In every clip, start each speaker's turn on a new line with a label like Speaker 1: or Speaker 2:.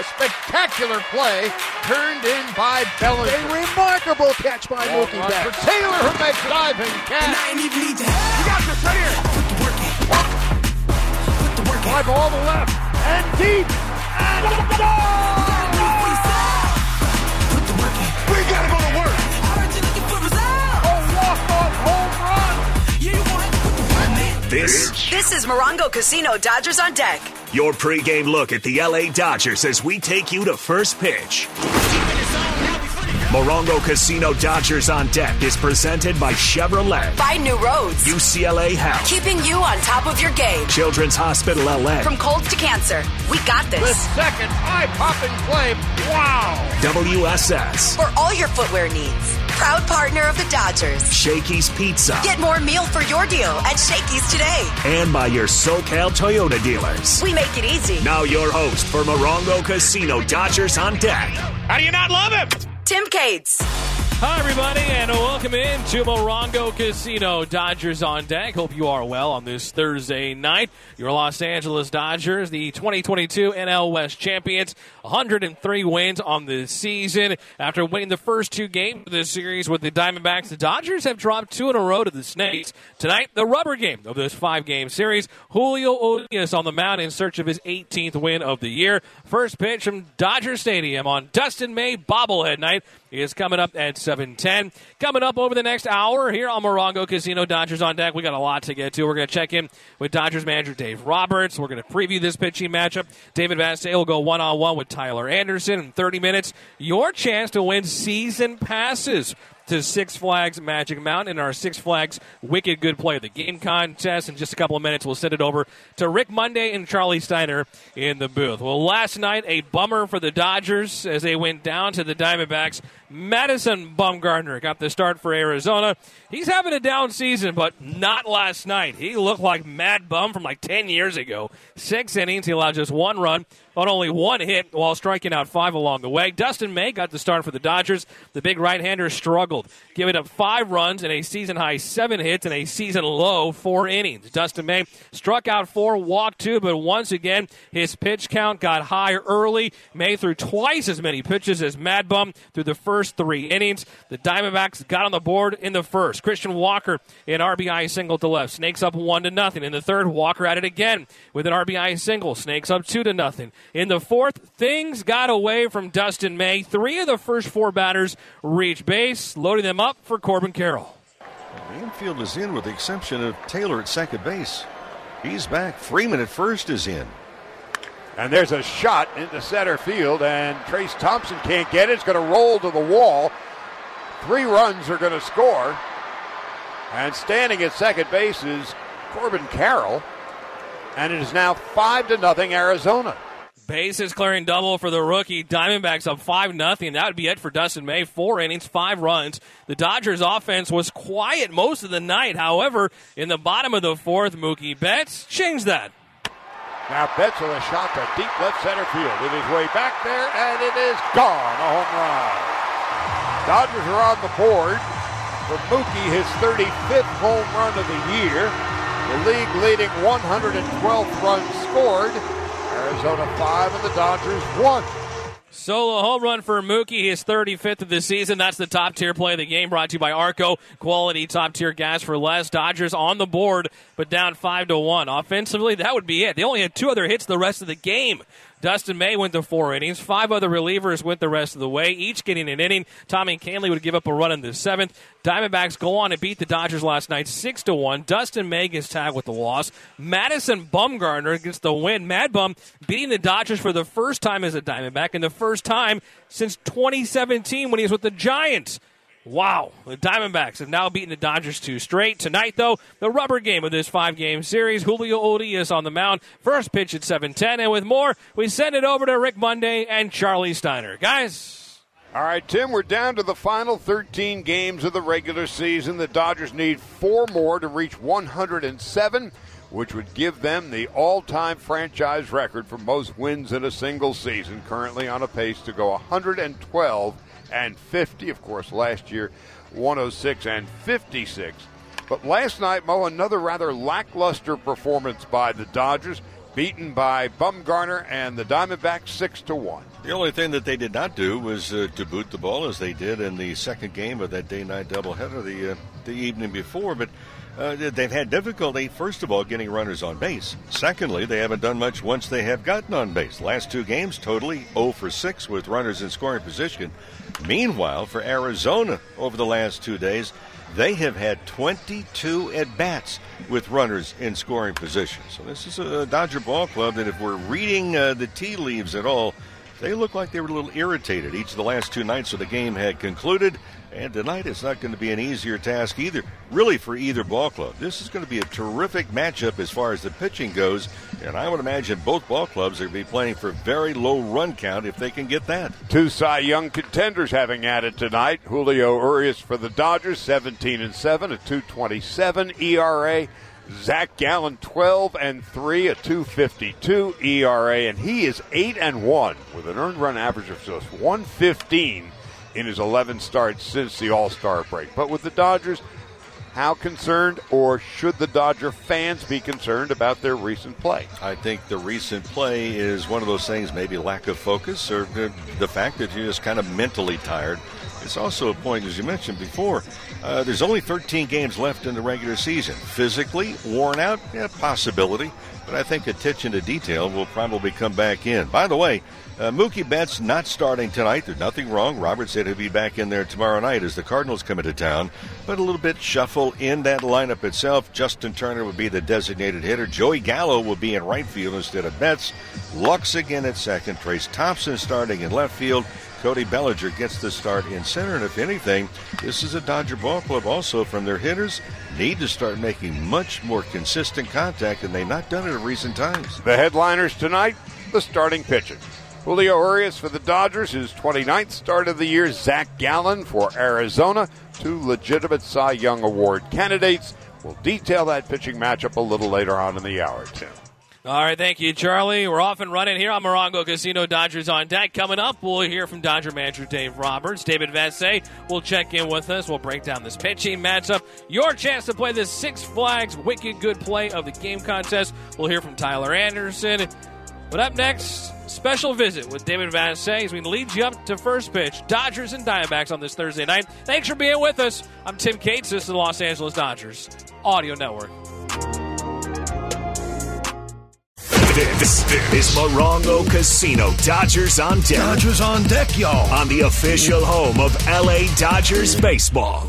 Speaker 1: A spectacular play turned in by Bellinger.
Speaker 2: A remarkable catch by
Speaker 1: Ball
Speaker 2: Mookie
Speaker 1: run
Speaker 2: Betts.
Speaker 1: for Taylor who makes a diving catch.
Speaker 2: You got this right here. Put the work in.
Speaker 1: Fly ball to left and deep and
Speaker 2: We
Speaker 3: This,
Speaker 4: This is Morongo Casino Dodgers on deck.
Speaker 3: your pregame look at the LA Dodgers as we take you to first pitch. Morongo Casino Dodgers on deck is presented by Chevrolet,
Speaker 4: Find new roads.
Speaker 3: UCLA Health,
Speaker 4: Keeping you on top of your game.
Speaker 3: Children's Hospital LA,
Speaker 4: From colds to cancer, we got this.
Speaker 1: The second eye-popping play. Wow.
Speaker 3: WSS,
Speaker 4: For all your footwear needs. Proud partner of the Dodgers.
Speaker 3: Shakey's Pizza,
Speaker 4: Get more meal for your deal at Shakey's today.
Speaker 3: and by your SoCal Toyota dealers.
Speaker 4: We make it easy.
Speaker 3: Now your host for Morongo Casino Dodgers on deck,
Speaker 5: How do you not love him?
Speaker 4: Tim Cates.
Speaker 5: Hi, everybody, and welcome in to Morongo Casino. Dodgers on deck. Hope you are well on this Thursday night. Your Los Angeles Dodgers, the 2022 NL West champions, 103 wins on the season. After winning the first two games of this series with the Diamondbacks, the Dodgers have dropped two in a row to the Snakes. Tonight, the rubber game of this five-game series. Julio Urias on the mound in search of his 18th win of the year. First pitch from Dodger Stadium on Dustin May bobblehead night is coming up at 7:10. Coming up over the next hour here on Morongo Casino Dodgers on deck. We got a lot to get to. We're going to check in with Dodgers manager Dave Roberts. We're going to preview this pitching matchup. David Vassegh will go one on one with Tyler Anderson in 30 minutes. Your chance to win season passes to Six Flags Magic Mountain in our Six Flags Wicked Good Play of the Game contest. In just a couple of minutes, we'll send it over to Rick Monday and Charlie Steiner in the booth. Well, last night, a bummer for the Dodgers as they went down to the Diamondbacks. Madison Bumgarner got the start for Arizona. He's having a down season, but not last night. He looked like Mad Bum from like 10 years ago. Six innings, he allowed just one run on only one hit while striking out five along the way. Dustin May got the start for the Dodgers. The big right hander struggled, giving up five runs and a season high seven hits and a season low four innings. Dustin May struck out four, walked two, but once again, his pitch count got high early. May threw twice as many pitches as Mad Bum through the first three innings. The Diamondbacks got on the board in the first. Christian Walker, an RBI single to left. Snakes up one to nothing. In the third, Walker at it again with an RBI single. Snakes up two to nothing. In the fourth, things got away from Dustin May. Three of the first four batters reached base, loading them up for Corbin Carroll.
Speaker 6: The infield is in with the exception of Taylor at second base. He's back. Freeman at first is in.
Speaker 7: And there's a shot into center field, and Trace Thompson can't get it. It's going to roll to the wall. Three runs are going to score. And standing at second base is Corbin Carroll. And it is now five to nothing Arizona.
Speaker 5: Bases clearing double for the rookie. Diamondbacks up 5 nothing. That would be it for Dustin May. Four innings, five runs. The Dodgers offense was quiet most of the night. However, in the bottom of the fourth, Mookie Betts changed that.
Speaker 7: Now Betts with a shot to deep left center field. With his way back there, and it is gone. A home run. Dodgers are on the board for Mookie, his 35th home run of the year. The league leading 112 runs scored. Arizona 5 and the Dodgers 1.
Speaker 5: Solo home run for Mookie, his 35th of the season. That's the top tier play of the game brought to you by Arco. Quality top tier gas for less. Dodgers on the board, but down 5 to 1. Offensively, that would be it. They only had two other hits the rest of the game. Dustin May went to four innings. Five other relievers went the rest of the way, each getting an inning. Tommy Kahnle would give up a run in the seventh. Diamondbacks go on and beat the Dodgers last night six to one. Dustin May gets tagged with the loss. Madison Bumgarner gets the win. Mad Bum beating the Dodgers for the first time as a Diamondback and the first time since 2017 when he was with the Giants. Wow, the Diamondbacks have now beaten the Dodgers two straight. Tonight, though, the rubber game of this five-game series. Julio Urias on the mound. First pitch at 7:10, and with more, we send it over to Rick Monday and Charlie Steiner. Guys,
Speaker 7: All right, Tim, we're down to the final 13 games of the regular season. The Dodgers need four more to reach 107, which would give them the all time franchise record for most wins in a single season, currently on a pace to go 112 and 50. Of course, last year, 106 and 56. But last night, Mo, another rather lackluster performance by the Dodgers. beaten by Bumgarner and the Diamondbacks six to one.
Speaker 6: The only thing that they did not do was uh, to boot the ball as they did in the second game of that day-night doubleheader the uh, the evening before, but. Uh, they've had difficulty, first of all, getting runners on base. Secondly, they haven't done much once they have gotten on base. Last two games, totally 0 for 6 with runners in scoring position. Meanwhile, for Arizona over the last two days, they have had 22 at bats with runners in scoring position. So this is a Dodger ball club that, if we're reading uh, the tea leaves at all, they look like they were a little irritated each of the last two nights of the game had concluded. And tonight it's not going to be an easier task either, really, for either ball club. This is going to be a terrific matchup as far as the pitching goes. And I would imagine both ball clubs are going to be playing for very low run count if they can get that.
Speaker 7: Two Cy Young contenders having added tonight. Julio Urias for the Dodgers, 17 and 7, a 227 ERA. Zach Gallen, 12 and 3, a 252 ERA, and he is 8 and 1 with an earned run average of just 115 in his 11 starts since the All Star break. But with the Dodgers, how concerned or should the Dodger fans be concerned about their recent play?
Speaker 6: I think the recent play is one of those things, maybe lack of focus or the fact that you're just kind of mentally tired. It's also a point, as you mentioned before, uh, there's only 13 games left in the regular season. Physically worn out, yeah, possibility, but I think attention to detail will probably come back in. By the way, uh, Mookie Betts not starting tonight. There's nothing wrong. Robert said he'll be back in there tomorrow night as the Cardinals come into town. But a little bit shuffle in that lineup itself. Justin Turner would be the designated hitter. Joey Gallo will be in right field instead of Betts. Lux again at second. Trace Thompson starting in left field. Cody Bellinger gets the start in center. And if anything, this is a Dodger ball club also from their hitters need to start making much more consistent contact, and they've not done it in recent times.
Speaker 7: The headliners tonight, the starting pitching. Julio Urias for the Dodgers, his 29th start of the year. Zach Gallen for Arizona, two legitimate Cy Young Award candidates. We'll detail that pitching matchup a little later on in the hour, Tim.
Speaker 5: All right, thank you, Charlie. We're off and running here on Morongo Casino Dodgers on deck. Coming up, we'll hear from Dodger manager Dave Roberts. David Vassegh will check in with us. We'll break down this pitching matchup. Your chance to play this Six Flags Wicked Good Play of the Game contest. We'll hear from Tyler Anderson. But up next, special visit with David Vassegh as we lead you up to first pitch. Dodgers and Diamondbacks on this Thursday night. Thanks for being with us. I'm Tim Cates. This is the Los Angeles Dodgers Audio Network.
Speaker 3: This, this is Morongo Casino Dodgers on deck.
Speaker 2: Dodgers on deck, y'all.
Speaker 3: On the official home of LA Dodgers baseball.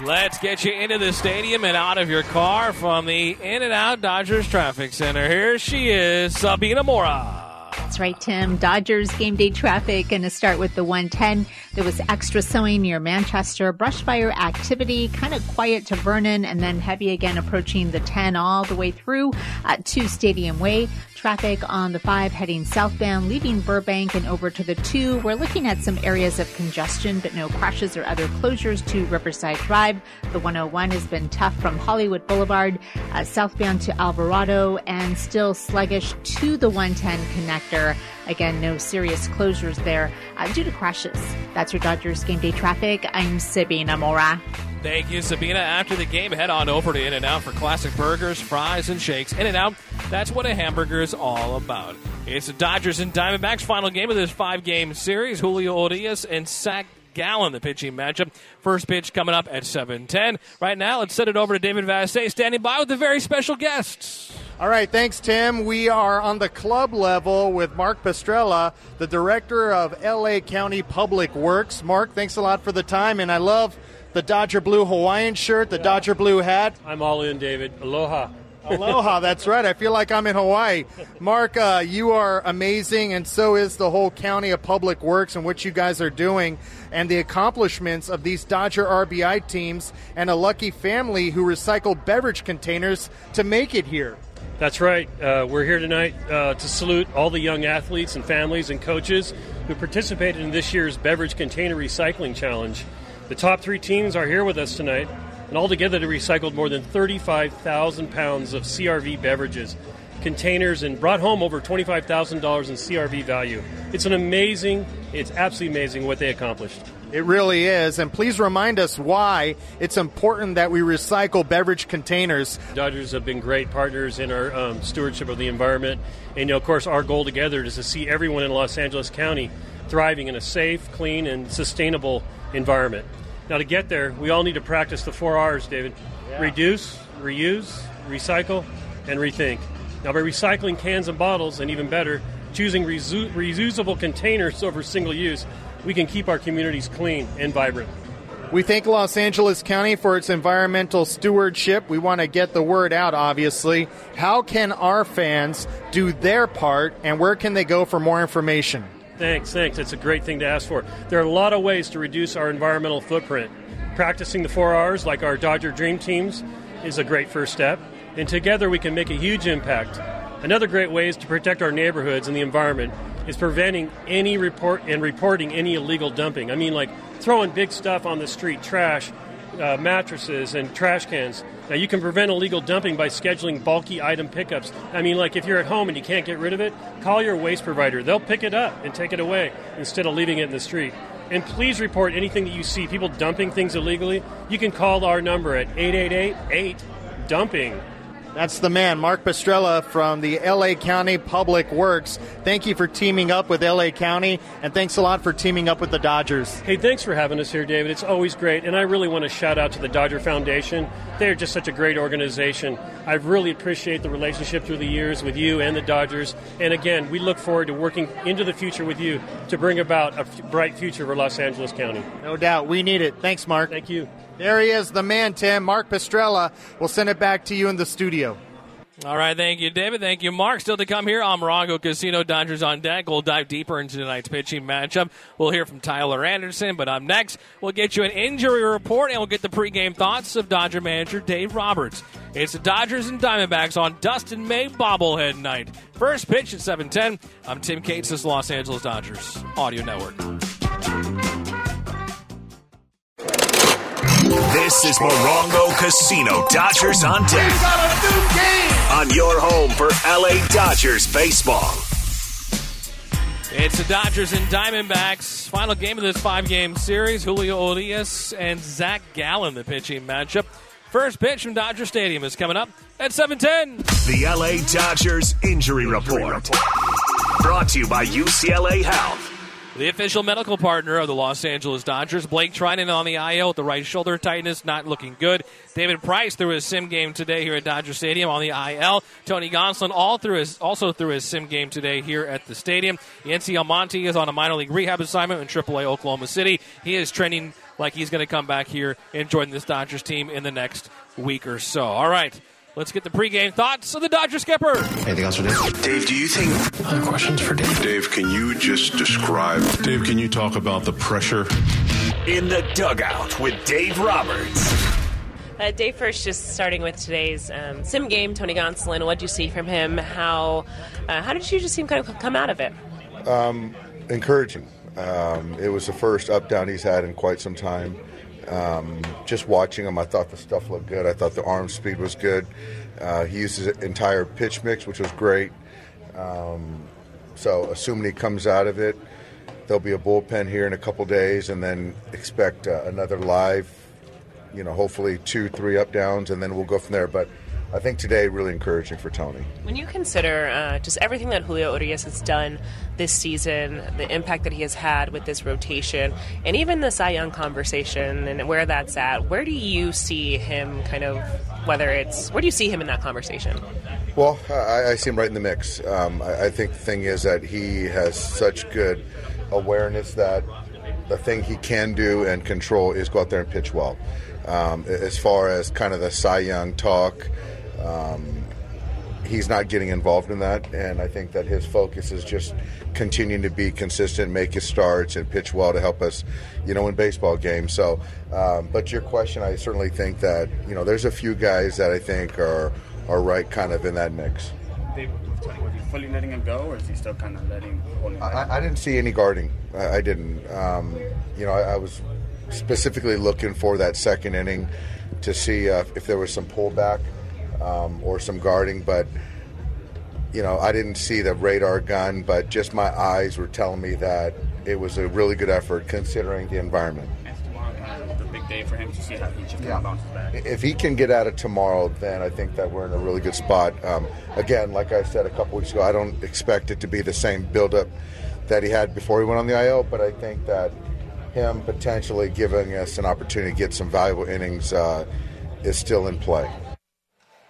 Speaker 5: Let's get you into the stadium and out of your car from the In and Out Dodgers Traffic Center. Here she is, Sabina Mora.
Speaker 8: That's right, Tim. Dodgers game day traffic going to start with the 110. There was extra sowing near Manchester, brush fire activity, kind of quiet to Vernon, and then heavy again approaching the 10 all the way through uh, to Stadium Way. Traffic on the 5 heading southbound, leaving Burbank and over to the 2. We're looking at some areas of congestion, but no crashes or other closures to Riverside Drive. The 101 has been tough from Hollywood Boulevard uh, southbound to Alvarado and still sluggish to the 110 connector. Again, no serious closures there uh, due to crashes. That's your Dodgers game day traffic. I'm Sabina Mora.
Speaker 5: Thank you, Sabina. After the game, head on over to In N Out for classic burgers, fries, and shakes. In N Out, that's what a hamburger is all about. It's the Dodgers and Diamondbacks final game of this five game series. Julio Urias and Zach Gallen, the pitching matchup. First pitch coming up at 7:10. Right now, let's send it over to David Vassegh, standing by with the very special guests.
Speaker 9: All right, thanks, Tim. We are on the club level with Mark Pestrella, the director of LA County Public Works. Mark, thanks a lot for the time, and I love the Dodger blue Hawaiian shirt, the Dodger blue hat.
Speaker 10: I'm all in, David. Aloha.
Speaker 9: Aloha, that's right. I feel like I'm in Hawaii. Mark, uh, you are amazing, and so is the whole County of Public Works and what you guys are doing, and the accomplishments of these Dodger RBI teams and a lucky family who recycle beverage containers to make it here.
Speaker 10: That's right. Uh, we're here tonight uh, to salute all the young athletes and families and coaches who participated in this year's Beverage Container Recycling Challenge. The top three teams are here with us tonight, and altogether they recycled more than 35,000 pounds of CRV beverages, containers, and brought home over $25,000 in CRV value. It's an amazing, it's absolutely amazing what they accomplished.
Speaker 9: It really is. And please remind us why it's important that we recycle beverage containers.
Speaker 10: Dodgers have been great partners in our um, stewardship of the environment. And, you know, of course, our goal together is to see everyone in Los Angeles County thriving in a safe, clean, and sustainable environment. Now, to get there, we all need to practice the four R's, David
Speaker 9: Yeah.
Speaker 10: reduce, reuse, recycle, and rethink. Now, by recycling cans and bottles, and even better, choosing resu- reusable containers over single use, we can keep our communities clean and vibrant.
Speaker 9: We thank Los Angeles County for its environmental stewardship. We want to get the word out, obviously. How can our fans do their part, and where can they go for more information?
Speaker 10: Thanks, thanks. It's a great thing to ask for. There are a lot of ways to reduce our environmental footprint. Practicing the four R's, like our Dodger Dream Teams, is a great first step, and together we can make a huge impact. Another great way is to protect our neighborhoods and the environment is preventing any report and reporting any illegal dumping. I mean, like throwing big stuff on the street, trash, uh, mattresses, and trash cans. Now, you can prevent illegal dumping by scheduling bulky item pickups. I mean, like if you're at home and you can't get rid of it, call your waste provider. They'll pick it up and take it away instead of leaving it in the street. And please report anything that you see people dumping things illegally. You can call our number at 888 8 dumping.
Speaker 9: That's the man, Mark Pestrella from the LA County Public Works. Thank you for teaming up with LA County, and thanks a lot for teaming up with the Dodgers.
Speaker 10: Hey, thanks for having us here, David. It's always great, and I really want to shout out to the Dodger Foundation. They're just such a great organization. I really appreciate the relationship through the years with you and the Dodgers. And again, we look forward to working into the future with you to bring about a f- bright future for Los Angeles County.
Speaker 9: No doubt. We need it. Thanks, Mark.
Speaker 10: Thank you.
Speaker 9: There he is, the man, Tim. Mark Pestrella. We'll send it back to you in the studio.
Speaker 5: All right, thank you, David. Thank you, Mark. Still to come here Morongo Casino. Dodgers on deck. We'll dive deeper into tonight's pitching matchup. We'll hear from Tyler Anderson, but up next, we'll get you an injury report and we'll get the pregame thoughts of Dodger manager Dave Roberts. It's the Dodgers and Diamondbacks on Dustin May bobblehead night. First pitch at 7:10. I'm Tim Cates, this is Los Angeles Dodgers Audio Network.
Speaker 3: This is Morongo Casino Dodgers on deck. On your home for LA Dodgers baseball.
Speaker 5: It's the Dodgers and Diamondbacks. Final game of this five game series. Julio Urias and Zach Gallen, the pitching matchup. First pitch from Dodger Stadium is coming up at 710.
Speaker 3: The LA Dodgers Injury Report. Brought to you by UCLA Health.
Speaker 5: The official medical partner of the Los Angeles Dodgers, Blake Treinen on the IL with the right shoulder tightness, not looking good. David Price threw his sim game today here at Dodger Stadium on the IL. Tony Gonsolin all through his, also threw his sim game today here at the stadium. Yency Almonte is on a minor league rehab assignment in AAA Oklahoma City. He is training like he's going to come back here and join this Dodgers team in the next week or so. All right. Let's get the pregame thoughts of the Dodger skipper.
Speaker 11: Anything else for Dave?
Speaker 12: Dave, do you think.
Speaker 11: Other questions for Dave?
Speaker 12: Dave, can you just describe.
Speaker 13: Dave, can you talk about the pressure?
Speaker 3: In the dugout with Dave Roberts.
Speaker 14: Uh, Dave, first, just starting with today's um, sim game, Tony Gonsolin. What did you see from him? How uh, how did you just seem kind of come out of it?
Speaker 15: Um, encouraging. Um, it was the first up down he's had in quite some time. Um, just watching him, I thought the stuff looked good. I thought the arm speed was good. Uh, he used his entire pitch mix, which was great. Um, so, assuming he comes out of it, there'll be a bullpen here in a couple days, and then expect uh, another live. You know, hopefully two, three up downs, and then we'll go from there. But I think today really encouraging for Tony.
Speaker 14: When you consider uh, just everything that Julio Urias has done this season, the impact that he has had with this rotation, and even the Cy Young conversation and where that's at, where do you see him kind of, whether it's, where do you see him in that conversation?
Speaker 15: Well, I, I see him right in the mix. Um, I, I think the thing is that he has such good awareness that the thing he can do and control is go out there and pitch well. Um, as far as kind of the Cy Young talk, um, he's not getting involved in that, and I think that his focus is just continuing to be consistent, make his starts, and pitch well to help us, you know, in baseball games. So, um, but your question, I certainly think that you know, there's a few guys that I think are are right, kind of in that mix.
Speaker 16: Was he fully letting him go, or is he still kind of letting?
Speaker 15: I, I didn't see any guarding. I, I didn't. Um, you know, I, I was specifically looking for that second inning to see uh, if there was some pullback um, or some guarding, but you know, I didn't see the radar gun, but just my eyes were telling me that it was a really good effort considering the environment.
Speaker 16: The big day for him to see how he just kind of bounces back.
Speaker 15: If he can get at it tomorrow, then I think that we're in a really good spot. Um, again, like I said a couple weeks ago, I don't expect it to be the same buildup that he had before he went on the IL, but I think that him potentially giving us an opportunity to get some valuable innings uh, is still in play.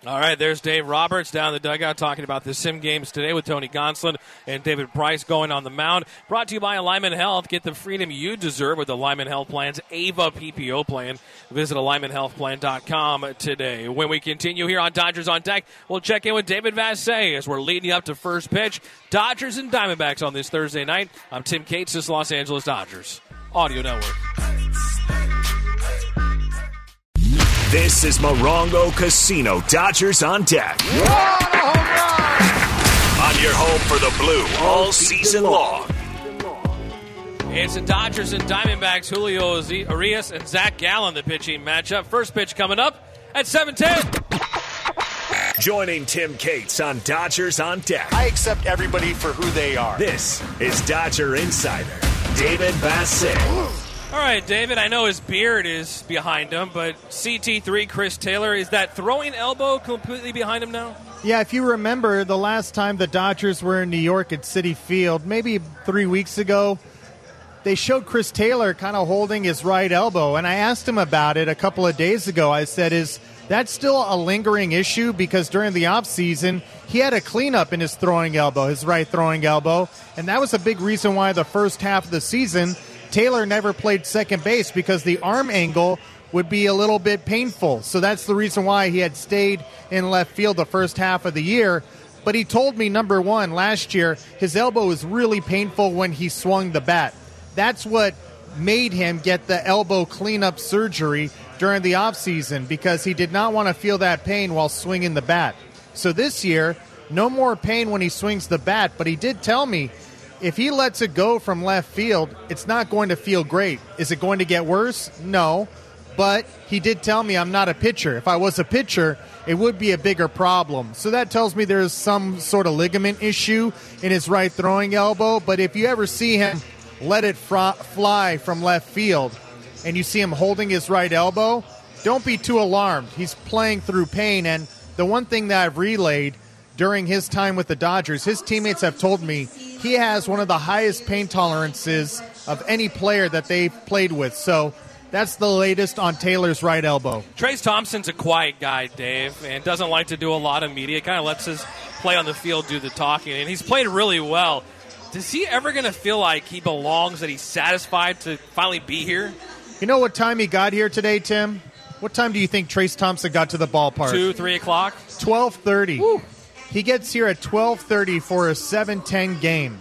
Speaker 5: All right, there's Dave Roberts down the dugout talking about the sim games today with Tony Gonsolin and David Price going on the mound. Brought to you by Alignment Health. Get the freedom you deserve with Alignment Health Plan's AVA PPO plan. Visit alignmenthealthplan.com today. When we continue here on Dodgers on Deck, we'll check in with David Vassegh as we're leading up to first pitch. Dodgers and Diamondbacks on this Thursday night. I'm Tim Cates, this Los Angeles Dodgers Audio Network.
Speaker 3: This is Morongo Casino Dodgers on deck. On your home for the blue all season long.
Speaker 5: It's the Dodgers and Diamondbacks, Julio Urias and Zach Gallen, the pitching matchup. First pitch coming up at 710.
Speaker 3: Joining Tim Cates on Dodgers on deck.
Speaker 17: I accept everybody for who they are.
Speaker 3: This is Dodger Insider, David Vassegh.
Speaker 5: All right, David, I know his beard is behind him, but CT3 Chris Taylor, is that throwing elbow completely behind him now?
Speaker 9: Yeah, if you remember the last time the Dodgers were in New York at Citi Field, maybe three weeks ago, they showed Chris Taylor kind of holding his right elbow. And I asked him about it a couple of days ago. I said, Is that still a lingering issue? Because during the offseason, he had a cleanup in his throwing elbow, his right throwing elbow. And that was a big reason why the first half of the season, Taylor never played second base because the arm angle would be a little bit painful. So that's the reason why he had stayed in left field the first half of the year. But he told me, number one, last year, his elbow was really painful when he swung the bat. That's what made him get the elbow cleanup surgery during the offseason because he did not want to feel that pain while swinging the bat. So this year, no more pain when he swings the bat, but he did tell me if he lets it go from left field, it's not going to feel great. Is it going to get worse? No. But he did tell me I'm not a pitcher. If I was a pitcher, it would be a bigger problem. So that tells me there's some sort of ligament issue in his right throwing elbow. But if you ever see him let it fr- fly from left field and you see him holding his right elbow, don't be too alarmed. He's playing through pain. And the one thing that I've relayed during his time with the Dodgers, his teammates have told me he has one of the highest pain tolerances of any player that they've played with. So that's the latest on Taylor's right elbow.
Speaker 5: Trace Thompson's a quiet guy, Dave, and doesn't like to do a lot of media. Kind of lets his play on the field do the talking, and he's played really well. Is he ever going to feel like he belongs, that he's satisfied to finally be here?
Speaker 9: You know what time he got here today, Tim? What time do you think Trace Thompson got to the ballpark?
Speaker 5: Two, three o'clock.
Speaker 9: Twelve thirty. He gets here at twelve thirty for a seven ten game,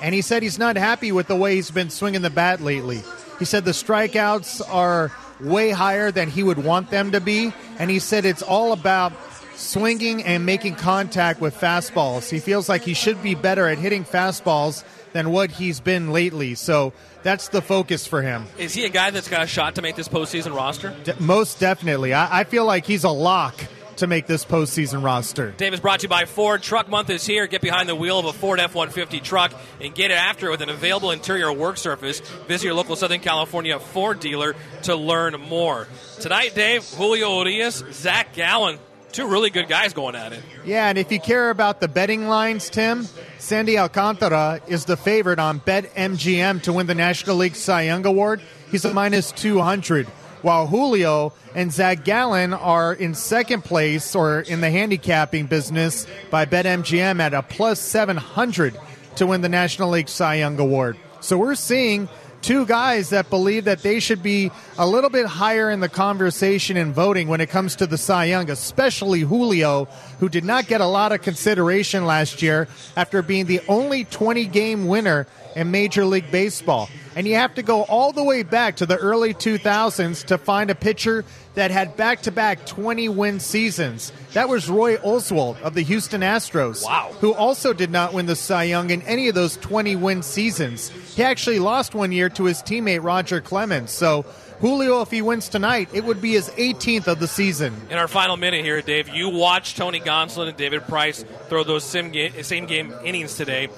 Speaker 9: and he said he's not happy with the way he's been swinging the bat lately. He said the strikeouts are way higher than he would want them to be, and he said it's all about swinging and making contact with fastballs. He feels like he should be better at hitting fastballs than what he's been lately. So that's the focus for him.
Speaker 5: Is he a guy that's got a shot to make this postseason roster?
Speaker 9: De- most definitely. I-, I feel like he's a lock to make this postseason roster.
Speaker 5: Dave is brought to you by Ford. Truck Month is here. Get behind the wheel of a Ford F 150 truck and get it after with an available interior work surface. Visit your local Southern California Ford dealer to learn more. Tonight, Dave, Julio Urias, Zach Gallen. Two really good guys going at it.
Speaker 9: Yeah, and if you care about the betting lines, Tim, Sandy Alcantara is the favorite on BetMGM to win the National League Cy Young Award. He's a minus 200 while Julio and Zach Gallen are in second place or in the handicapping business by BetMGM at a plus 700 to win the National League Cy Young Award. So we're seeing two guys that believe that they should be a little bit higher in the conversation and voting when it comes to the Cy Young, especially Julio, who did not get a lot of consideration last year after being the only 20 game winner in Major League Baseball. And you have to go all the way back to the early 2000s to find a pitcher that had back to back 20 win seasons. That was Roy Oswalt of the Houston Astros.
Speaker 5: Wow.
Speaker 9: Who also did not win the Cy Young in any of those 20 win seasons. He actually lost one year to his teammate Roger Clemens. So Julio, if he wins tonight, it would be his 18th of the season.
Speaker 5: In our final minute here, Dave, you watched Tony Gonsolin and David Price throw those same game, same game innings today.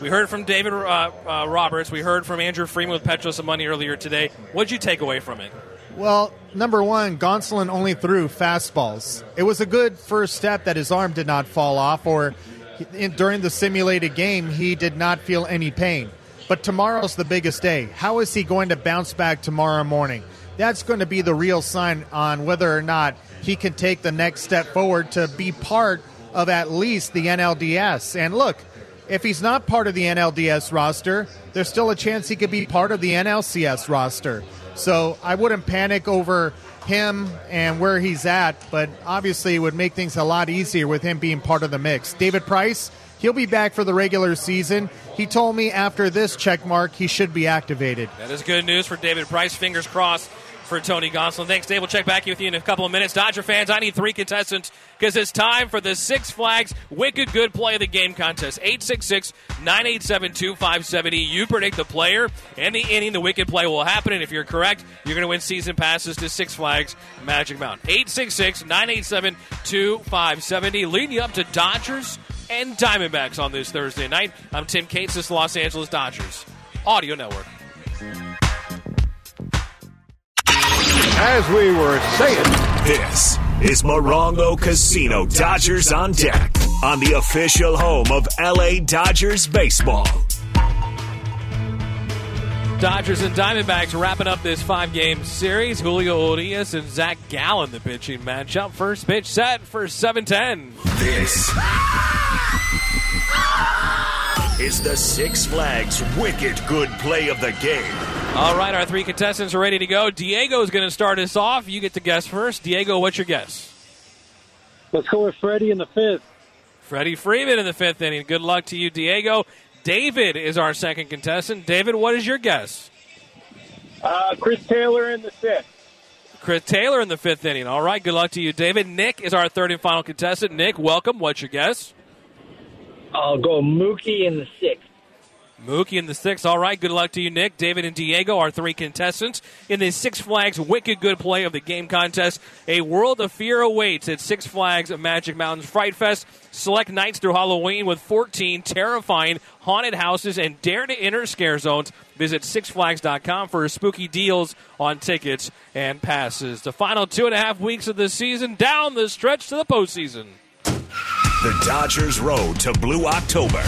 Speaker 5: We heard from David uh, uh, Roberts. We heard from Andrew Friedman with Petros and Money earlier today. What did you take away from it?
Speaker 9: Well, number one, Gonsolin only threw fastballs. It was a good first step that his arm did not fall off, or in, during the simulated game, he did not feel any pain. But tomorrow's the biggest day. How is he going to bounce back tomorrow morning? That's going to be the real sign on whether or not he can take the next step forward to be part of at least the NLDS. And look, if he's not part of the NLDS roster, there's still a chance he could be part of the NLCS roster. So I wouldn't panic over him and where he's at, but obviously it would make things a lot easier with him being part of the mix. David Price, he'll be back for the regular season. He told me after this check mark he should be activated.
Speaker 5: That is good news for David Price. Fingers crossed for Tony Gonsolin. Thanks, Dave. We'll check back with you in a couple of minutes. Dodger fans, I need three contestants because it's time for the Six Flags Wicked Good Play of the Game contest. 866 987 2570. You predict the player and the inning the Wicked Play will happen. And if you're correct, you're going to win season passes to Six Flags Magic Mountain. 866 987 2570. Leading you up to Dodgers and Diamondbacks on this Thursday night. I'm Tim Cates, this Los Angeles Dodgers Audio Network.
Speaker 7: As we were saying,
Speaker 3: this is Morongo Casino Dodgers on deck on the official home of LA Dodgers baseball.
Speaker 5: Dodgers and Diamondbacks wrapping up this five game series. Julio Urias and Zach Gallen, the pitching matchup. First pitch set for 7 10.
Speaker 3: This is the Six Flags Wicked Good Play of the Game.
Speaker 5: All right, our three contestants are ready to go. Diego is going to start us off. You get to guess first. Diego, what's your guess?
Speaker 18: Let's go with Freddie in the fifth.
Speaker 5: Freddie Freeman in the fifth inning. Good luck to you, Diego. David is our second contestant. David, what is your guess?
Speaker 18: Uh, Chris Taylor in the fifth.
Speaker 5: Chris Taylor in the fifth inning. All right, good luck to you, David. Nick is our third and final contestant. Nick, welcome. What's your guess?
Speaker 18: I'll go Mookie in the sixth.
Speaker 5: Mookie in the sixth. All right, good luck to you, Nick. David and Diego are three contestants in the Six Flags Wicked Good Play of the Game contest. A world of fear awaits at Six Flags Magic Mountains Fright Fest. Select nights through Halloween with 14 terrifying haunted houses and dare to enter scare zones. Visit sixflags.com for spooky deals on tickets and passes. The final two and a half weeks of the season down the stretch to the postseason.
Speaker 3: The Dodgers road to Blue October.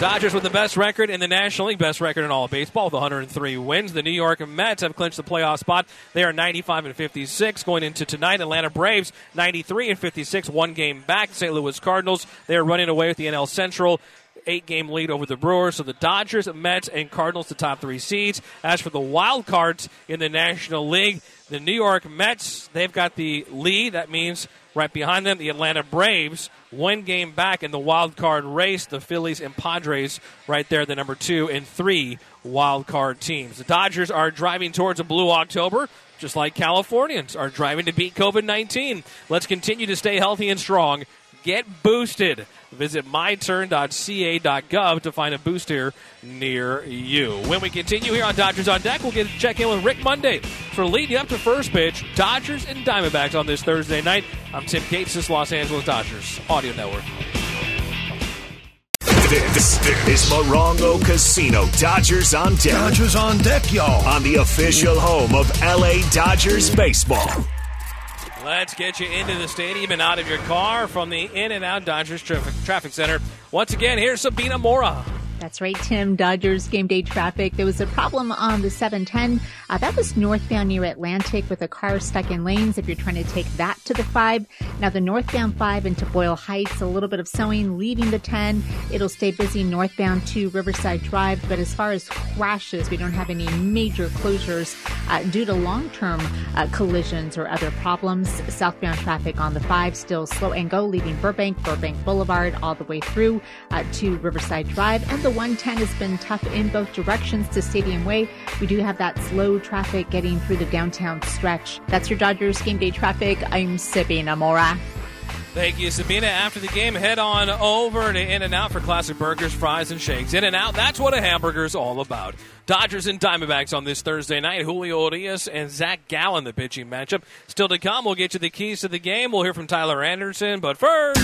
Speaker 5: Dodgers with the best record in the National League, best record in all of baseball with 103 wins. The New York Mets have clinched the playoff spot. They are 95 and 56 going into tonight. Atlanta Braves 93 and 56, one game back. St. Louis Cardinals they are running away with the NL Central eight game lead over the Brewers. So the Dodgers, Mets, and Cardinals, the top three seeds. As for the wild cards in the National League, the New York Mets, they've got the lead. That means right behind them, the Atlanta Braves, one game back in the wild card race. The Phillies and Padres right there, the number two and three wild card teams. The Dodgers are driving towards a blue October. Just like Californians are driving to beat COVID 19. Let's continue to stay healthy and strong. Get boosted. Visit myturn.ca.gov to find a booster near you. When we continue here on Dodgers on Deck, we'll get to check in with Rick Monday for leading up to first pitch. Dodgers and Diamondbacks on this Thursday night. I'm Tim Cates, this Los Angeles Dodgers Audio Network.
Speaker 3: This is Morongo Casino Dodgers on deck.
Speaker 2: Dodgers on deck, y'all.
Speaker 3: On the official home of LA Dodgers baseball.
Speaker 5: Let's get you into the stadium and out of your car from the In and Out Dodgers Traffic, Center. Once again, here's Sabina Mora.
Speaker 8: That's right, Tim. Dodgers game day traffic. There was a problem on the 710. Uh, that was northbound near Atlantic with a car stuck in lanes if you're trying to take that to the 5. Now, the northbound 5 into Boyle Heights, a little bit of sewing leaving the 10. It'll stay busy northbound to Riverside Drive. But as far as crashes, we don't have any major closures uh, due to long term uh, collisions or other problems. Southbound traffic on the 5 still slow and go, leaving Burbank, Burbank Boulevard, all the way through uh, to Riverside Drive. And the 110 has been tough in both directions to Stadium Way. We do have that slow traffic getting through the downtown stretch. That's your Dodgers game day traffic. I'm Sabina Mora.
Speaker 5: Thank you, Sabina. After the game, head on over to In and Out for classic burgers, fries, and shakes. In and Out, that's what a hamburger is all about. Dodgers and Diamondbacks on this Thursday night. Julio Urias and Zach Gallen, the pitching matchup. Still to come, we'll get you the keys to the game. We'll hear from Tyler Anderson, but first.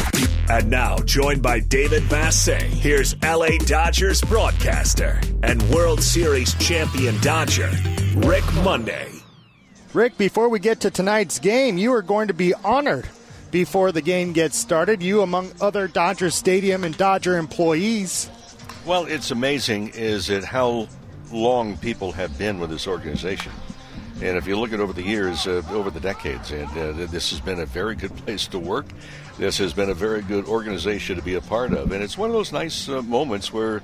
Speaker 3: And now, joined by David Vassegh, here's LA Dodgers broadcaster and World Series champion Dodger, Rick Monday.
Speaker 9: Rick, before we get to tonight's game, you are going to be honored before the game gets started. You, among other Dodger Stadium and Dodger employees.
Speaker 6: Well, it's amazing is it how long people have been with this organization. And if you look at over the years, uh, over the decades, and uh, this has been a very good place to work. This has been a very good organization to be a part of. And it's one of those nice uh, moments where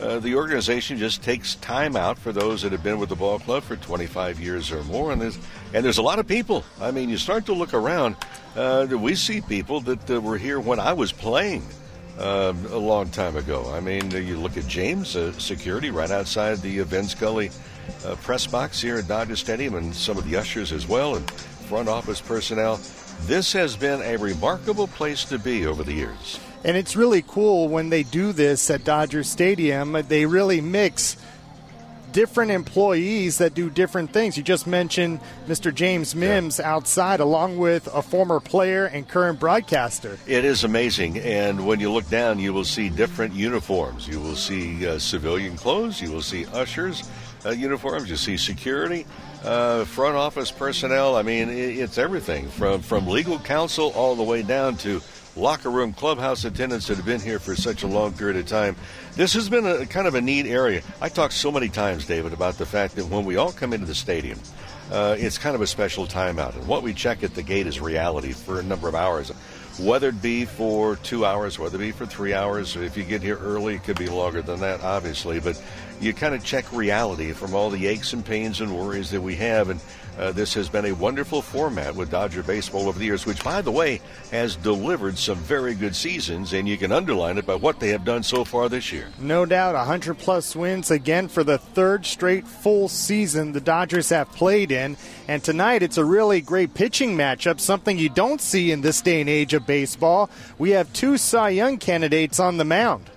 Speaker 6: uh, the organization just takes time out for those that have been with the ball club for 25 years or more, and there's and there's a lot of people. I mean, you start to look around. Uh, we see people that uh, were here when I was playing uh, a long time ago. I mean, you look at James uh, security right outside the Vin Scully press box here at Dodger Stadium, and some of the ushers as well, and front office personnel. This has been a remarkable place to be over the years.
Speaker 9: And it's really cool when they do this at Dodger Stadium. They really mix different employees that do different things. You just mentioned Mr. James Mims yeah. outside, along with a former player and current broadcaster.
Speaker 6: It is amazing. And when you look down, you will see different uniforms. You will see uh, civilian clothes, you will see ushers. Uh, uniforms, you see security, uh, front office personnel. I mean, it, it's everything from from legal counsel all the way down to locker room, clubhouse attendants that have been here for such a long period of time. This has been a kind of a neat area. I talked so many times, David, about the fact that when we all come into the stadium, uh, it's kind of a special timeout. And what we check at the gate is reality for a number of hours. Whether it be for two hours, whether it be for three hours, if you get here early, it could be longer than that, obviously. But you kind of check reality from all the aches and pains and worries that we have. And uh, this has been a wonderful format with Dodger baseball over the years, which, by the way, has delivered some very good seasons, and you can underline it by what they have done so far this year.
Speaker 9: No doubt, 100 plus wins again for the third straight full season the Dodgers have played in. And tonight, it's a really great pitching matchup, something you don't see in this day and age of baseball. We have two Cy Young candidates on the mound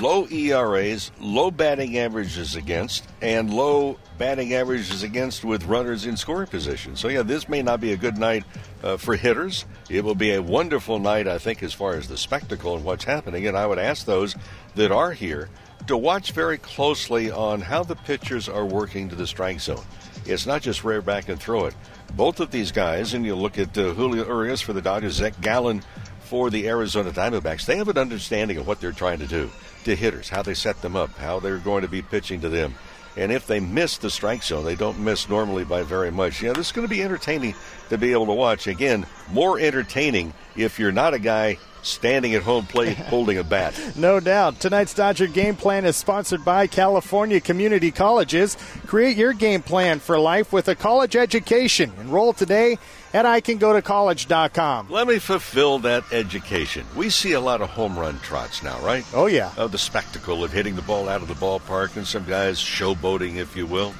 Speaker 6: low ERAs, low batting averages against, and low batting averages against with runners in scoring position. So, yeah, this may not be a good night uh, for hitters. It will be a wonderful night, I think, as far as the spectacle and what's happening. And I would ask those that are here to watch very closely on how the pitchers are working to the strike zone. It's not just rear back and throw it. Both of these guys, and you look at uh, Julio Urias for the Dodgers, Zach Gallen for the Arizona Diamondbacks, they have an understanding of what they're trying to do to hitters, how they set them up, how they're going to be pitching to them. And if they miss the strike zone, they don't miss normally by very much. Yeah, this is going to be entertaining to be able to watch. Again, more entertaining if you're not a guy standing at home plate holding a bat.
Speaker 9: No doubt. Tonight's Dodger game plan is sponsored by California Community Colleges. Create your game plan for life with a college education. Enroll today at icangotocollege.com.
Speaker 6: Let me fulfill that education. We see a lot of home run trots now, right?
Speaker 9: Oh, yeah.
Speaker 6: Of the spectacle of hitting the ball out of the ballpark and some guys showboating, if you will.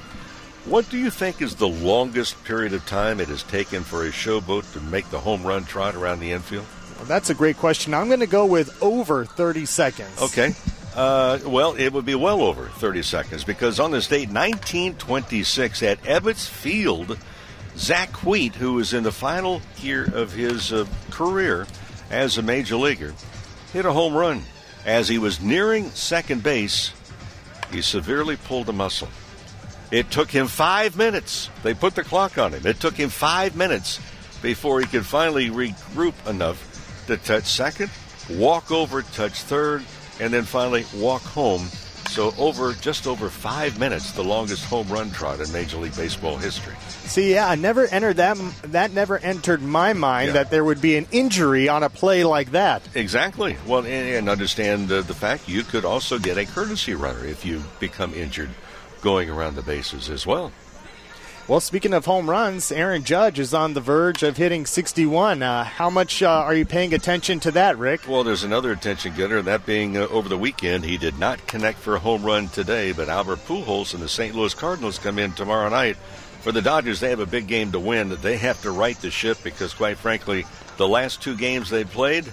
Speaker 6: What do you think is the longest period of time it has taken for a showboat to make the home run trot around the infield?
Speaker 9: Well, that's a great question. I'm going to go with over 30 seconds.
Speaker 6: Okay. Uh, well, it would be well over 30 seconds because on this date, 1926, at Ebbets Field, Zack Wheat, who was in the final year of his uh, career as a major leaguer, hit a home run. As he was nearing second base, he severely pulled a muscle. It took him five minutes. They put the clock on him. It took him five minutes before he could finally regroup enough to touch second, walk over, touch third, and then finally walk home. So over just over five minutes, the longest home run trot in Major League Baseball history.
Speaker 9: See, yeah, I never entered that. That never entered my mind yeah. that there would be an injury on a play like that.
Speaker 6: Exactly. Well, and, and understand uh, the fact you could also get a courtesy runner if you become injured going around the bases as well.
Speaker 9: Well, speaking of home runs, Aaron Judge is on the verge of hitting 61. Uh, how much uh, are you paying attention to that, Rick?
Speaker 6: Well, there's another attention getter, that being uh, over the weekend. He did not connect for a home run today, but Albert Pujols and the St. Louis Cardinals come in tomorrow night. For the Dodgers, they have a big game to win. They have to right the ship because, quite frankly, the last two games they played,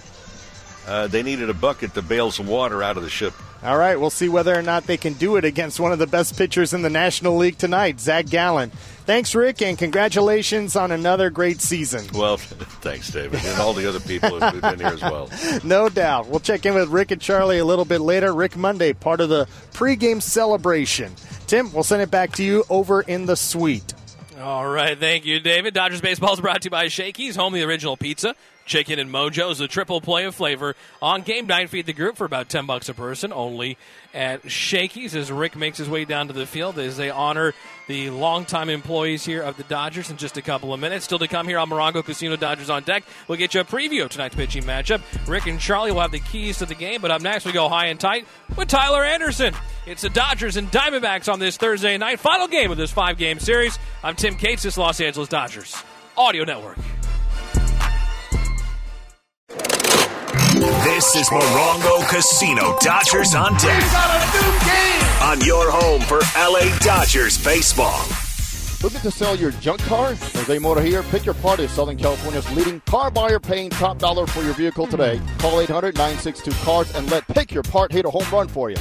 Speaker 6: uh, they needed a bucket to bail some water out of the ship.
Speaker 9: All right, we'll see whether or not they can do it against one of the best pitchers in the National League tonight, Zach Gallen. Thanks, Rick, and congratulations on another great season.
Speaker 6: Well, thanks, David, and all the other people who've been here as well.
Speaker 9: no doubt. We'll check in with Rick and Charlie a little bit later. Rick Monday, part of the pregame celebration. Tim, we'll send it back to you over in the suite.
Speaker 5: All right, thank you, David. Dodgers baseball is brought to you by Shakey's, home of the original pizza. Chicken and Mojo's a triple play of flavor on game night. Feed the group for about ten bucks a person, only at Shakey's. As Rick makes his way down to the field, as they honor the longtime employees here of the Dodgers in just a couple of minutes. Still to come here on Morongo Casino Dodgers on deck. We'll get you a preview of tonight's pitching matchup. Rick and Charlie will have the keys to the game, but up next we go high and tight with Tyler Anderson. It's the Dodgers and Diamondbacks on this Thursday night, final game of this five-game series. I'm Tim Cates, this Los Angeles Dodgers Audio Network.
Speaker 3: This is Morongo Casino Dodgers on deck. On your home for LA Dodgers baseball.
Speaker 7: Looking to sell your junk car? Jose Mota here. Pick your part is Southern California's leading car buyer paying top dollar for your vehicle today. Call 800 962 CARS and let Pick Your Part hit a home run for you.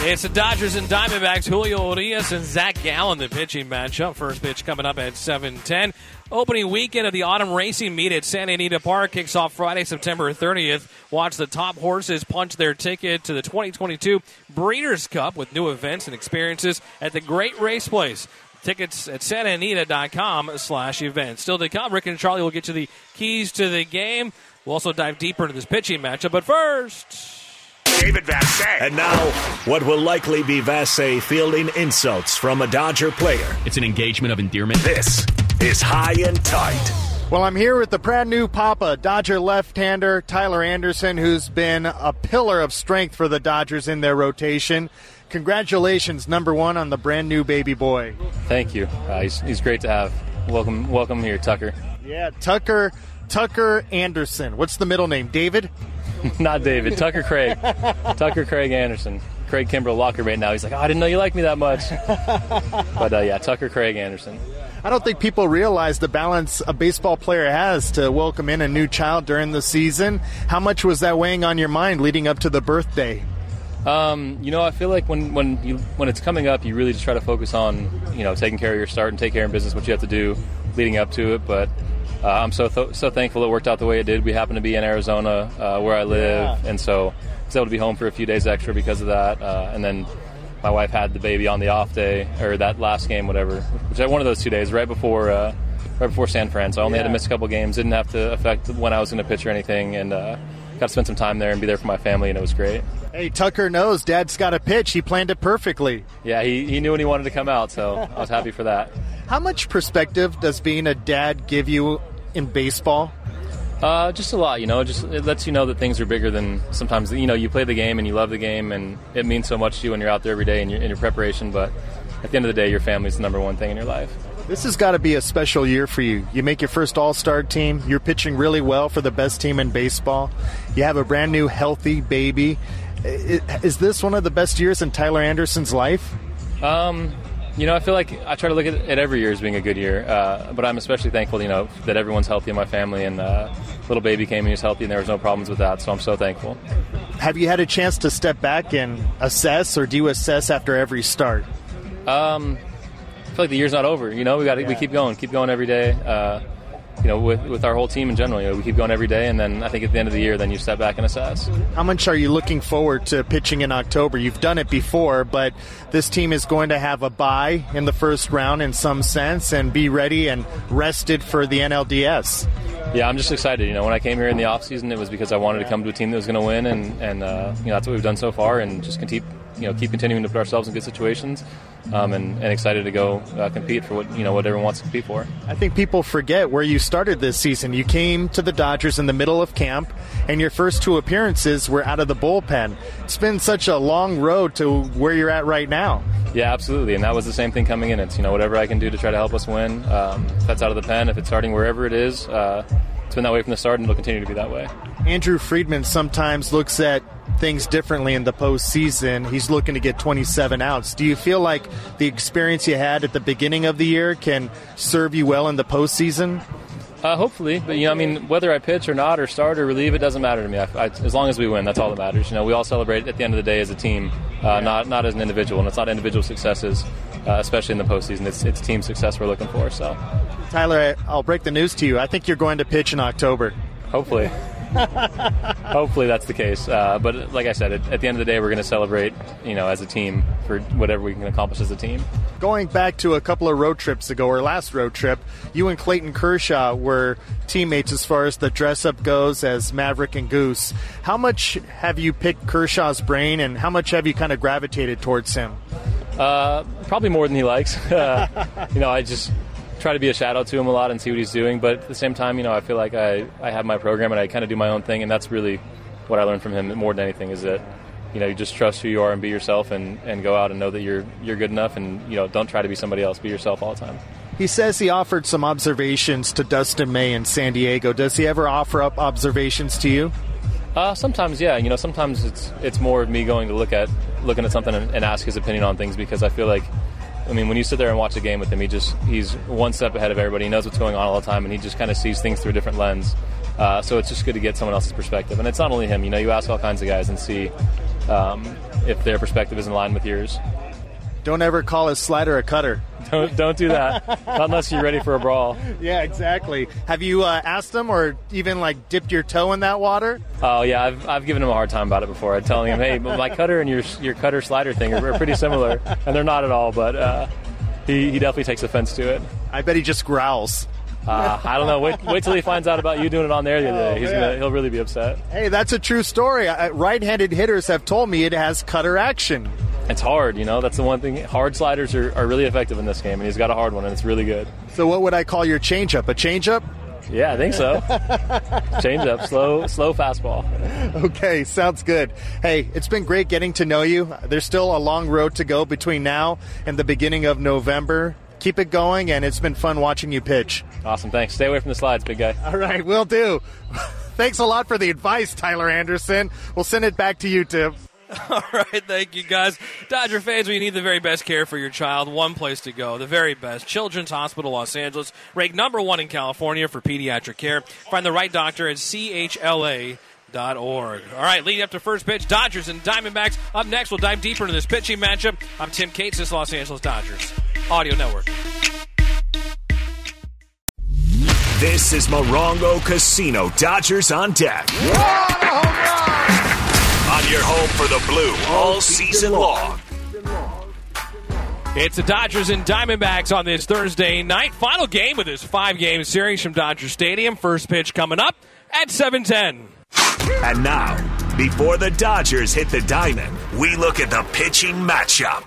Speaker 5: It's the Dodgers and Diamondbacks. Julio Urias and Zach Gallen, the pitching matchup. First pitch coming up at 7:10. Opening weekend of the autumn racing meet at Santa Anita Park kicks off Friday, September 30th. Watch the top horses punch their ticket to the 2022 Breeders' Cup with new events and experiences at the Great Race Place. Tickets at santaanita.com slash events. Still to come, Rick and Charlie will get you the keys to the game. We'll also dive deeper into this pitching matchup. But first...
Speaker 3: David Vassegh. And now, what will likely be Vassegh fielding insults from a Dodger player.
Speaker 19: It's an engagement of endearment.
Speaker 3: This is High and Tight.
Speaker 9: Well, I'm here with the brand new Papa, Dodger left-hander Tyler Anderson, who's been a pillar of strength for the Dodgers in their rotation. Congratulations, number one, on the brand new baby boy.
Speaker 20: Thank you. Uh, he's, he's great to have. Welcome, welcome here, Tucker.
Speaker 9: Yeah, Tucker, Tucker Anderson. What's the middle name? David.
Speaker 20: Not David. Tucker Craig. Tucker Craig Anderson. Craig Kimbrel Walker right now. He's like, oh, I didn't know you liked me that much. but uh, yeah, Tucker Craig Anderson.
Speaker 9: I don't think people realize the balance a baseball player has to welcome in a new child during the season. How much was that weighing on your mind leading up to the birthday?
Speaker 20: Um, you know, I feel like when when you when it's coming up, you really just try to focus on you know taking care of your start and take care of business, what you have to do leading up to it. But uh, I'm so th- so thankful it worked out the way it did. We happen to be in Arizona, uh, where I live, yeah. and so I was able to be home for a few days extra because of that. Uh, and then my wife had the baby on the off day or that last game, whatever, which I one of those two days right before uh, right before San Fran. So I only yeah. had to miss a couple games. Didn't have to affect when I was going to pitch or anything, and uh, got to spend some time there and be there for my family, and it was great.
Speaker 9: Hey, Tucker knows Dad's got a pitch. He planned it perfectly.
Speaker 20: Yeah, he, he knew when he wanted to come out, so I was happy for that.
Speaker 9: How much perspective does being a dad give you in baseball?
Speaker 20: Uh, just a lot, you know. Just it lets you know that things are bigger than sometimes. You know, you play the game and you love the game, and it means so much to you when you're out there every day in your, in your preparation. But at the end of the day, your family is the number one thing in your life.
Speaker 9: This has got to be a special year for you. You make your first All Star team. You're pitching really well for the best team in baseball. You have a brand new, healthy baby. Is this one of the best years in Tyler Anderson's life?
Speaker 20: Um, you know, I feel like I try to look at it every year as being a good year, uh, but I'm especially thankful, you know, that everyone's healthy in my family and uh, little baby came and he was healthy and there was no problems with that. So I'm so thankful.
Speaker 9: Have you had a chance to step back and assess, or do you assess after every start?
Speaker 20: Um, feel like the year's not over. You know, we got yeah. we keep going, keep going every day. Uh, you know, with, with our whole team in general. You know, we keep going every day, and then I think at the end of the year, then you step back and assess.
Speaker 9: How much are you looking forward to pitching in October? You've done it before, but this team is going to have a bye in the first round in some sense and be ready and rested for the NLDS.
Speaker 20: Yeah, I'm just excited. You know, when I came here in the offseason, it was because I wanted to come to a team that was going to win, and, and uh, you know, that's what we've done so far, and just keep you know keep continuing to put ourselves in good situations, um, and, and, excited to go uh, compete for what you know what everyone wants to compete for.
Speaker 9: I think people forget where you started this season. You came to the Dodgers in the middle of camp, and your first two appearances were out of the bullpen. It's been such a long road to where you're at right now.
Speaker 20: Yeah, absolutely. And that was the same thing coming in. It's you know whatever I can do to try to help us win. Um, if that's out of the pen, if it's starting wherever it is, uh, it's been that way from the start, and it'll continue to be that way.
Speaker 9: Andrew Friedman sometimes looks at things differently in the postseason. He's looking to get 27 outs. Do you feel like the experience you had at the beginning of the year can serve you well in the postseason?
Speaker 20: Uh, hopefully, but you know, I mean, whether I pitch or not, or start or relieve, it doesn't matter to me. I, I, as long as we win, that's all that matters. You know, we all celebrate at the end of the day as a team, uh, not not as an individual, and it's not individual successes, uh, especially in the postseason. It's it's team success we're looking for. So,
Speaker 9: Tyler, I'll break the news to you. I think you're going to pitch in October.
Speaker 20: Hopefully, hopefully that's the case. Uh, but like I said, at, at the end of the day, we're going to celebrate, you know, as a team for whatever we can accomplish as a team.
Speaker 9: Going back to a couple of road trips ago, or last road trip, you and Clayton Kershaw were teammates as far as the dress up goes as Maverick and Goose. How much have you picked Kershaw's brain, and how much have you kind of gravitated towards him?
Speaker 20: Uh, probably more than he likes. Uh, you know, I just try to be a shadow to him a lot and see what he's doing. But at the same time, you know, I feel like I, I have my program and I kind of do my own thing, and that's really what I learned from him more than anything is that you know you just trust who you are and be yourself and, and go out and know that you're you're good enough and you know don't try to be somebody else. Be yourself all the time.
Speaker 9: He says he offered some observations to Dustin May in San Diego. Does he ever offer up observations to you?
Speaker 20: Uh, sometimes, yeah. You know, sometimes it's it's more of me going to look at looking at something and, and ask his opinion on things because I feel like, I mean, when you sit there and watch a game with him, he just he's one step ahead of everybody. He knows what's going on all the time, and he just kind of sees things through a different lens. Uh, so it's just good to get someone else's perspective, and it's not only him. You know, you ask all kinds of guys and see um, if their perspective is in line with yours.
Speaker 9: Don't ever call his slider a cutter.
Speaker 20: Don't don't do that Not unless you're ready for a brawl.
Speaker 9: Yeah, exactly. Have you uh, asked him or even like dipped your toe in that water?
Speaker 20: Oh yeah, I've, I've given him a hard time about it before. I'm telling him, hey, my cutter and your your cutter slider thing are, are pretty similar, and they're not at all. But uh, he he definitely takes offense to it.
Speaker 9: I bet he just growls.
Speaker 20: Uh, I don't know. Wait, wait till he finds out about you doing it on there the other day. He's
Speaker 9: Oh,
Speaker 20: gonna, he'll really be upset.
Speaker 9: Hey, that's a true story. Right-handed hitters have told me it has cutter action.
Speaker 20: It's hard, you know. That's the one thing. Hard sliders are, are really effective in this game, and he's got a hard one, and it's really good.
Speaker 9: So what would I call your changeup? A changeup?
Speaker 20: Yeah, I think so. Change up, slow, slow fastball.
Speaker 9: Okay, sounds good. Hey, it's been great getting to know you. There's still a long road to go between now and the beginning of November. Keep it going, and it's been fun watching you pitch.
Speaker 20: Awesome, thanks. Stay away from the slides, big guy.
Speaker 9: All right, we'll do. Thanks a lot for the advice, Tyler Anderson. We'll send it back to you, Tim.
Speaker 5: All right, thank you guys. Dodger fans, when you need the very best care for your child, one place to go, the very best. Children's Hospital Los Angeles, ranked number one in California for pediatric care. Find the right doctor at chla.org. All right, leading up to first pitch, Dodgers and Diamondbacks. Up next, we'll dive deeper into this pitching matchup. I'm Tim Cates, this Los Angeles Dodgers Audio Network.
Speaker 3: This is Morongo Casino Dodgers on deck. On your home for the blue all season long.
Speaker 5: It's the Dodgers and Diamondbacks on this Thursday night. Final game of this five-game series from Dodger Stadium. First pitch coming up at 7:10.
Speaker 3: And now, before the Dodgers hit the diamond, we look at the pitching matchup.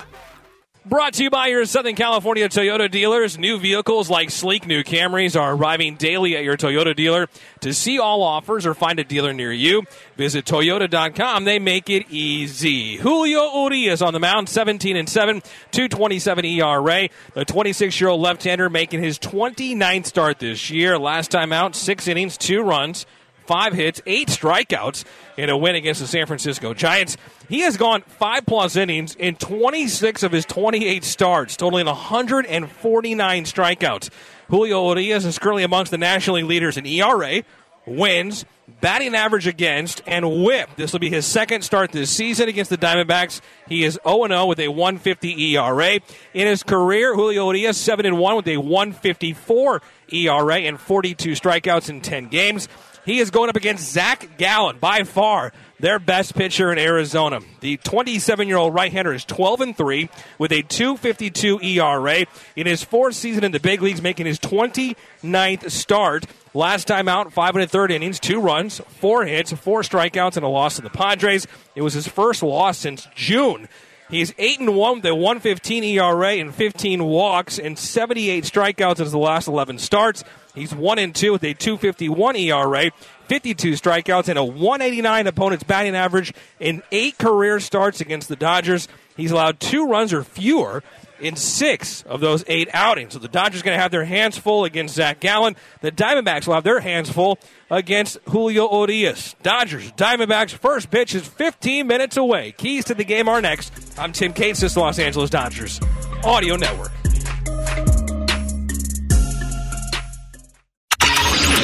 Speaker 5: Brought to you by your Southern California Toyota dealers. New vehicles like sleek new Camrys are arriving daily at your Toyota dealer. To see all offers or find a dealer near you, visit Toyota.com. They make it easy. Julio Urias on the mound, 17 and 7, 227 ERA. The 26 year old left hander making his 29th start this year. Last time out, six innings, two runs five hits, eight strikeouts in a win against the San Francisco Giants. He has gone five plus innings in 26 of his 28 starts, totaling 149 strikeouts. Julio Urias is currently amongst the National League leaders in ERA, wins, batting average against, and whip. This will be his second start this season against the Diamondbacks. He is 0 0 with a 150 ERA. In his career, Julio Urias 7 1 with a 154 ERA and 42 strikeouts in 10 games. He is going up against Zach Gallen, by far their best pitcher in Arizona. The 27 year old right hander is 12 and 3 with a 252 ERA in his fourth season in the big leagues, making his 29th start. Last time out, five and a third innings, two runs, four hits, four strikeouts, and a loss to the Padres. It was his first loss since June. He's 8 and 1 with a 115 ERA and 15 walks and 78 strikeouts in his last 11 starts. He's 1 and 2 with a 251 ERA, 52 strikeouts, and a 189 opponent's batting average in eight career starts against the Dodgers. He's allowed two runs or fewer in six of those eight outings. So the Dodgers going to have their hands full against Zach Gallen. The Diamondbacks will have their hands full against Julio Urias. Dodgers, Diamondbacks, first pitch is 15 minutes away. Keys to the game are next. I'm Tim Cates, this Los Angeles Dodgers Audio Network.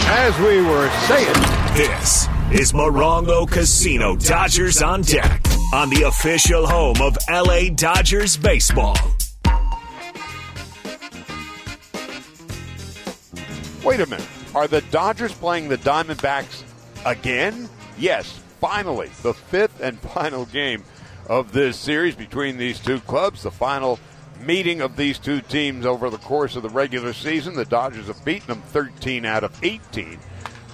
Speaker 7: As we were saying,
Speaker 3: This is Morongo Casino Dodgers on deck on the official home of LA Dodgers baseball.
Speaker 7: Wait a minute. Are the Dodgers playing the Diamondbacks again? Yes, finally. The fifth and final game of this series between these two clubs. The final meeting of these two teams over the course of the regular season. The Dodgers have beaten them 13 out of 18.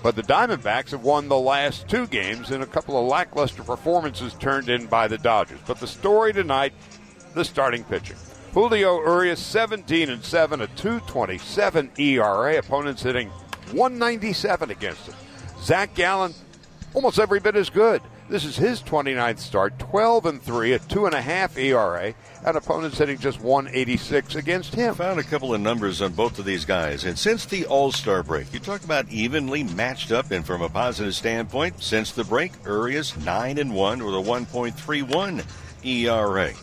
Speaker 7: But the Diamondbacks have won the last two games in a couple of lackluster performances turned in by the Dodgers. But the story tonight, the starting pitching. Julio Urias, 17 and 7, a 227 ERA. Opponents hitting 197 against him. Zach Gallen, almost every bit as good. This is his 29th start, 12 and 3, a 2.5 ERA, and opponents hitting just 186 against him.
Speaker 6: Found a couple of numbers on both of these guys. And since the All Star break, you talk about evenly matched up, and from a positive standpoint, since the break, Urias 9 and 1 with a 1.31 ERA.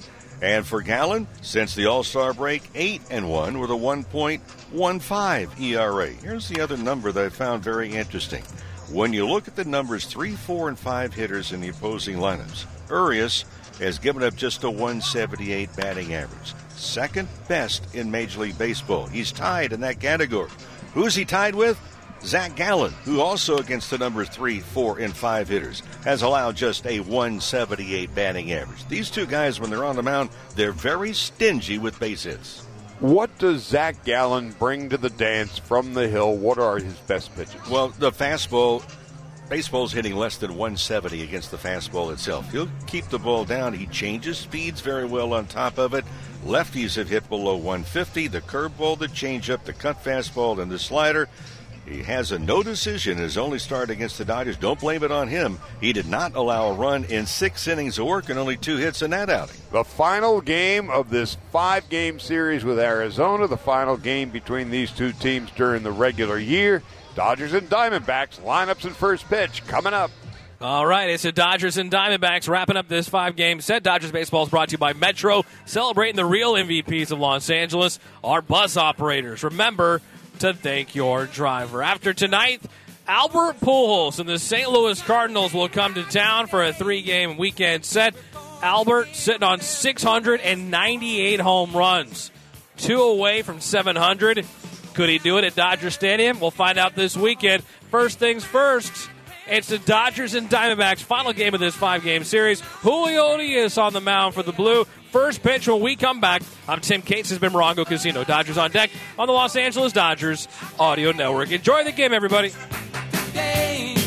Speaker 6: And for Gallen, since the All Star break, 8 and 1 with a 1.15 ERA. Here's the other number that I found very interesting. When you look at the numbers 3, 4, and 5 hitters in the opposing lineups, Urias has given up just a 178 batting average. Second best in Major League Baseball. He's tied in that category. Who's he tied with? Zach Gallen, who also against the number 3, 4, and 5 hitters, has allowed just a 178 batting average. These two guys, when they're on the mound, they're very stingy with base hits.
Speaker 7: What does Zach Gallen bring to the dance from the hill? What are his best pitches?
Speaker 6: Well, the fastball, baseball's hitting less than 170 against the fastball itself. He'll keep the ball down. He changes speeds very well on top of it. Lefties have hit below 150. The curveball, the changeup, the cut fastball, and the slider. He has a no decision his only start against the Dodgers. Don't blame it on him. He did not allow a run in six innings of work and only two hits in that outing.
Speaker 7: The final game of this five game series with Arizona, the final game between these two teams during the regular year. Dodgers and Diamondbacks, lineups and first pitch coming up.
Speaker 5: All right, it's the Dodgers and Diamondbacks wrapping up this five game set. Dodgers baseball is brought to you by Metro, celebrating the real MVPs of Los Angeles, our bus operators. Remember to thank your driver. After tonight, Albert Pujols and the St. Louis Cardinals will come to town for a three game weekend set. Albert sitting on 698 home runs, two away from 700. Could he do it at Dodger Stadium? We'll find out this weekend. First things first. It's the Dodgers and Diamondbacks final game of this five game series. Julio Urias on the mound for the Blue. First pitch when we come back. I'm Tim Cates. Has been Morongo Casino. Dodgers on deck on the Los Angeles Dodgers Audio Network. Enjoy the game, everybody.
Speaker 2: Yeah.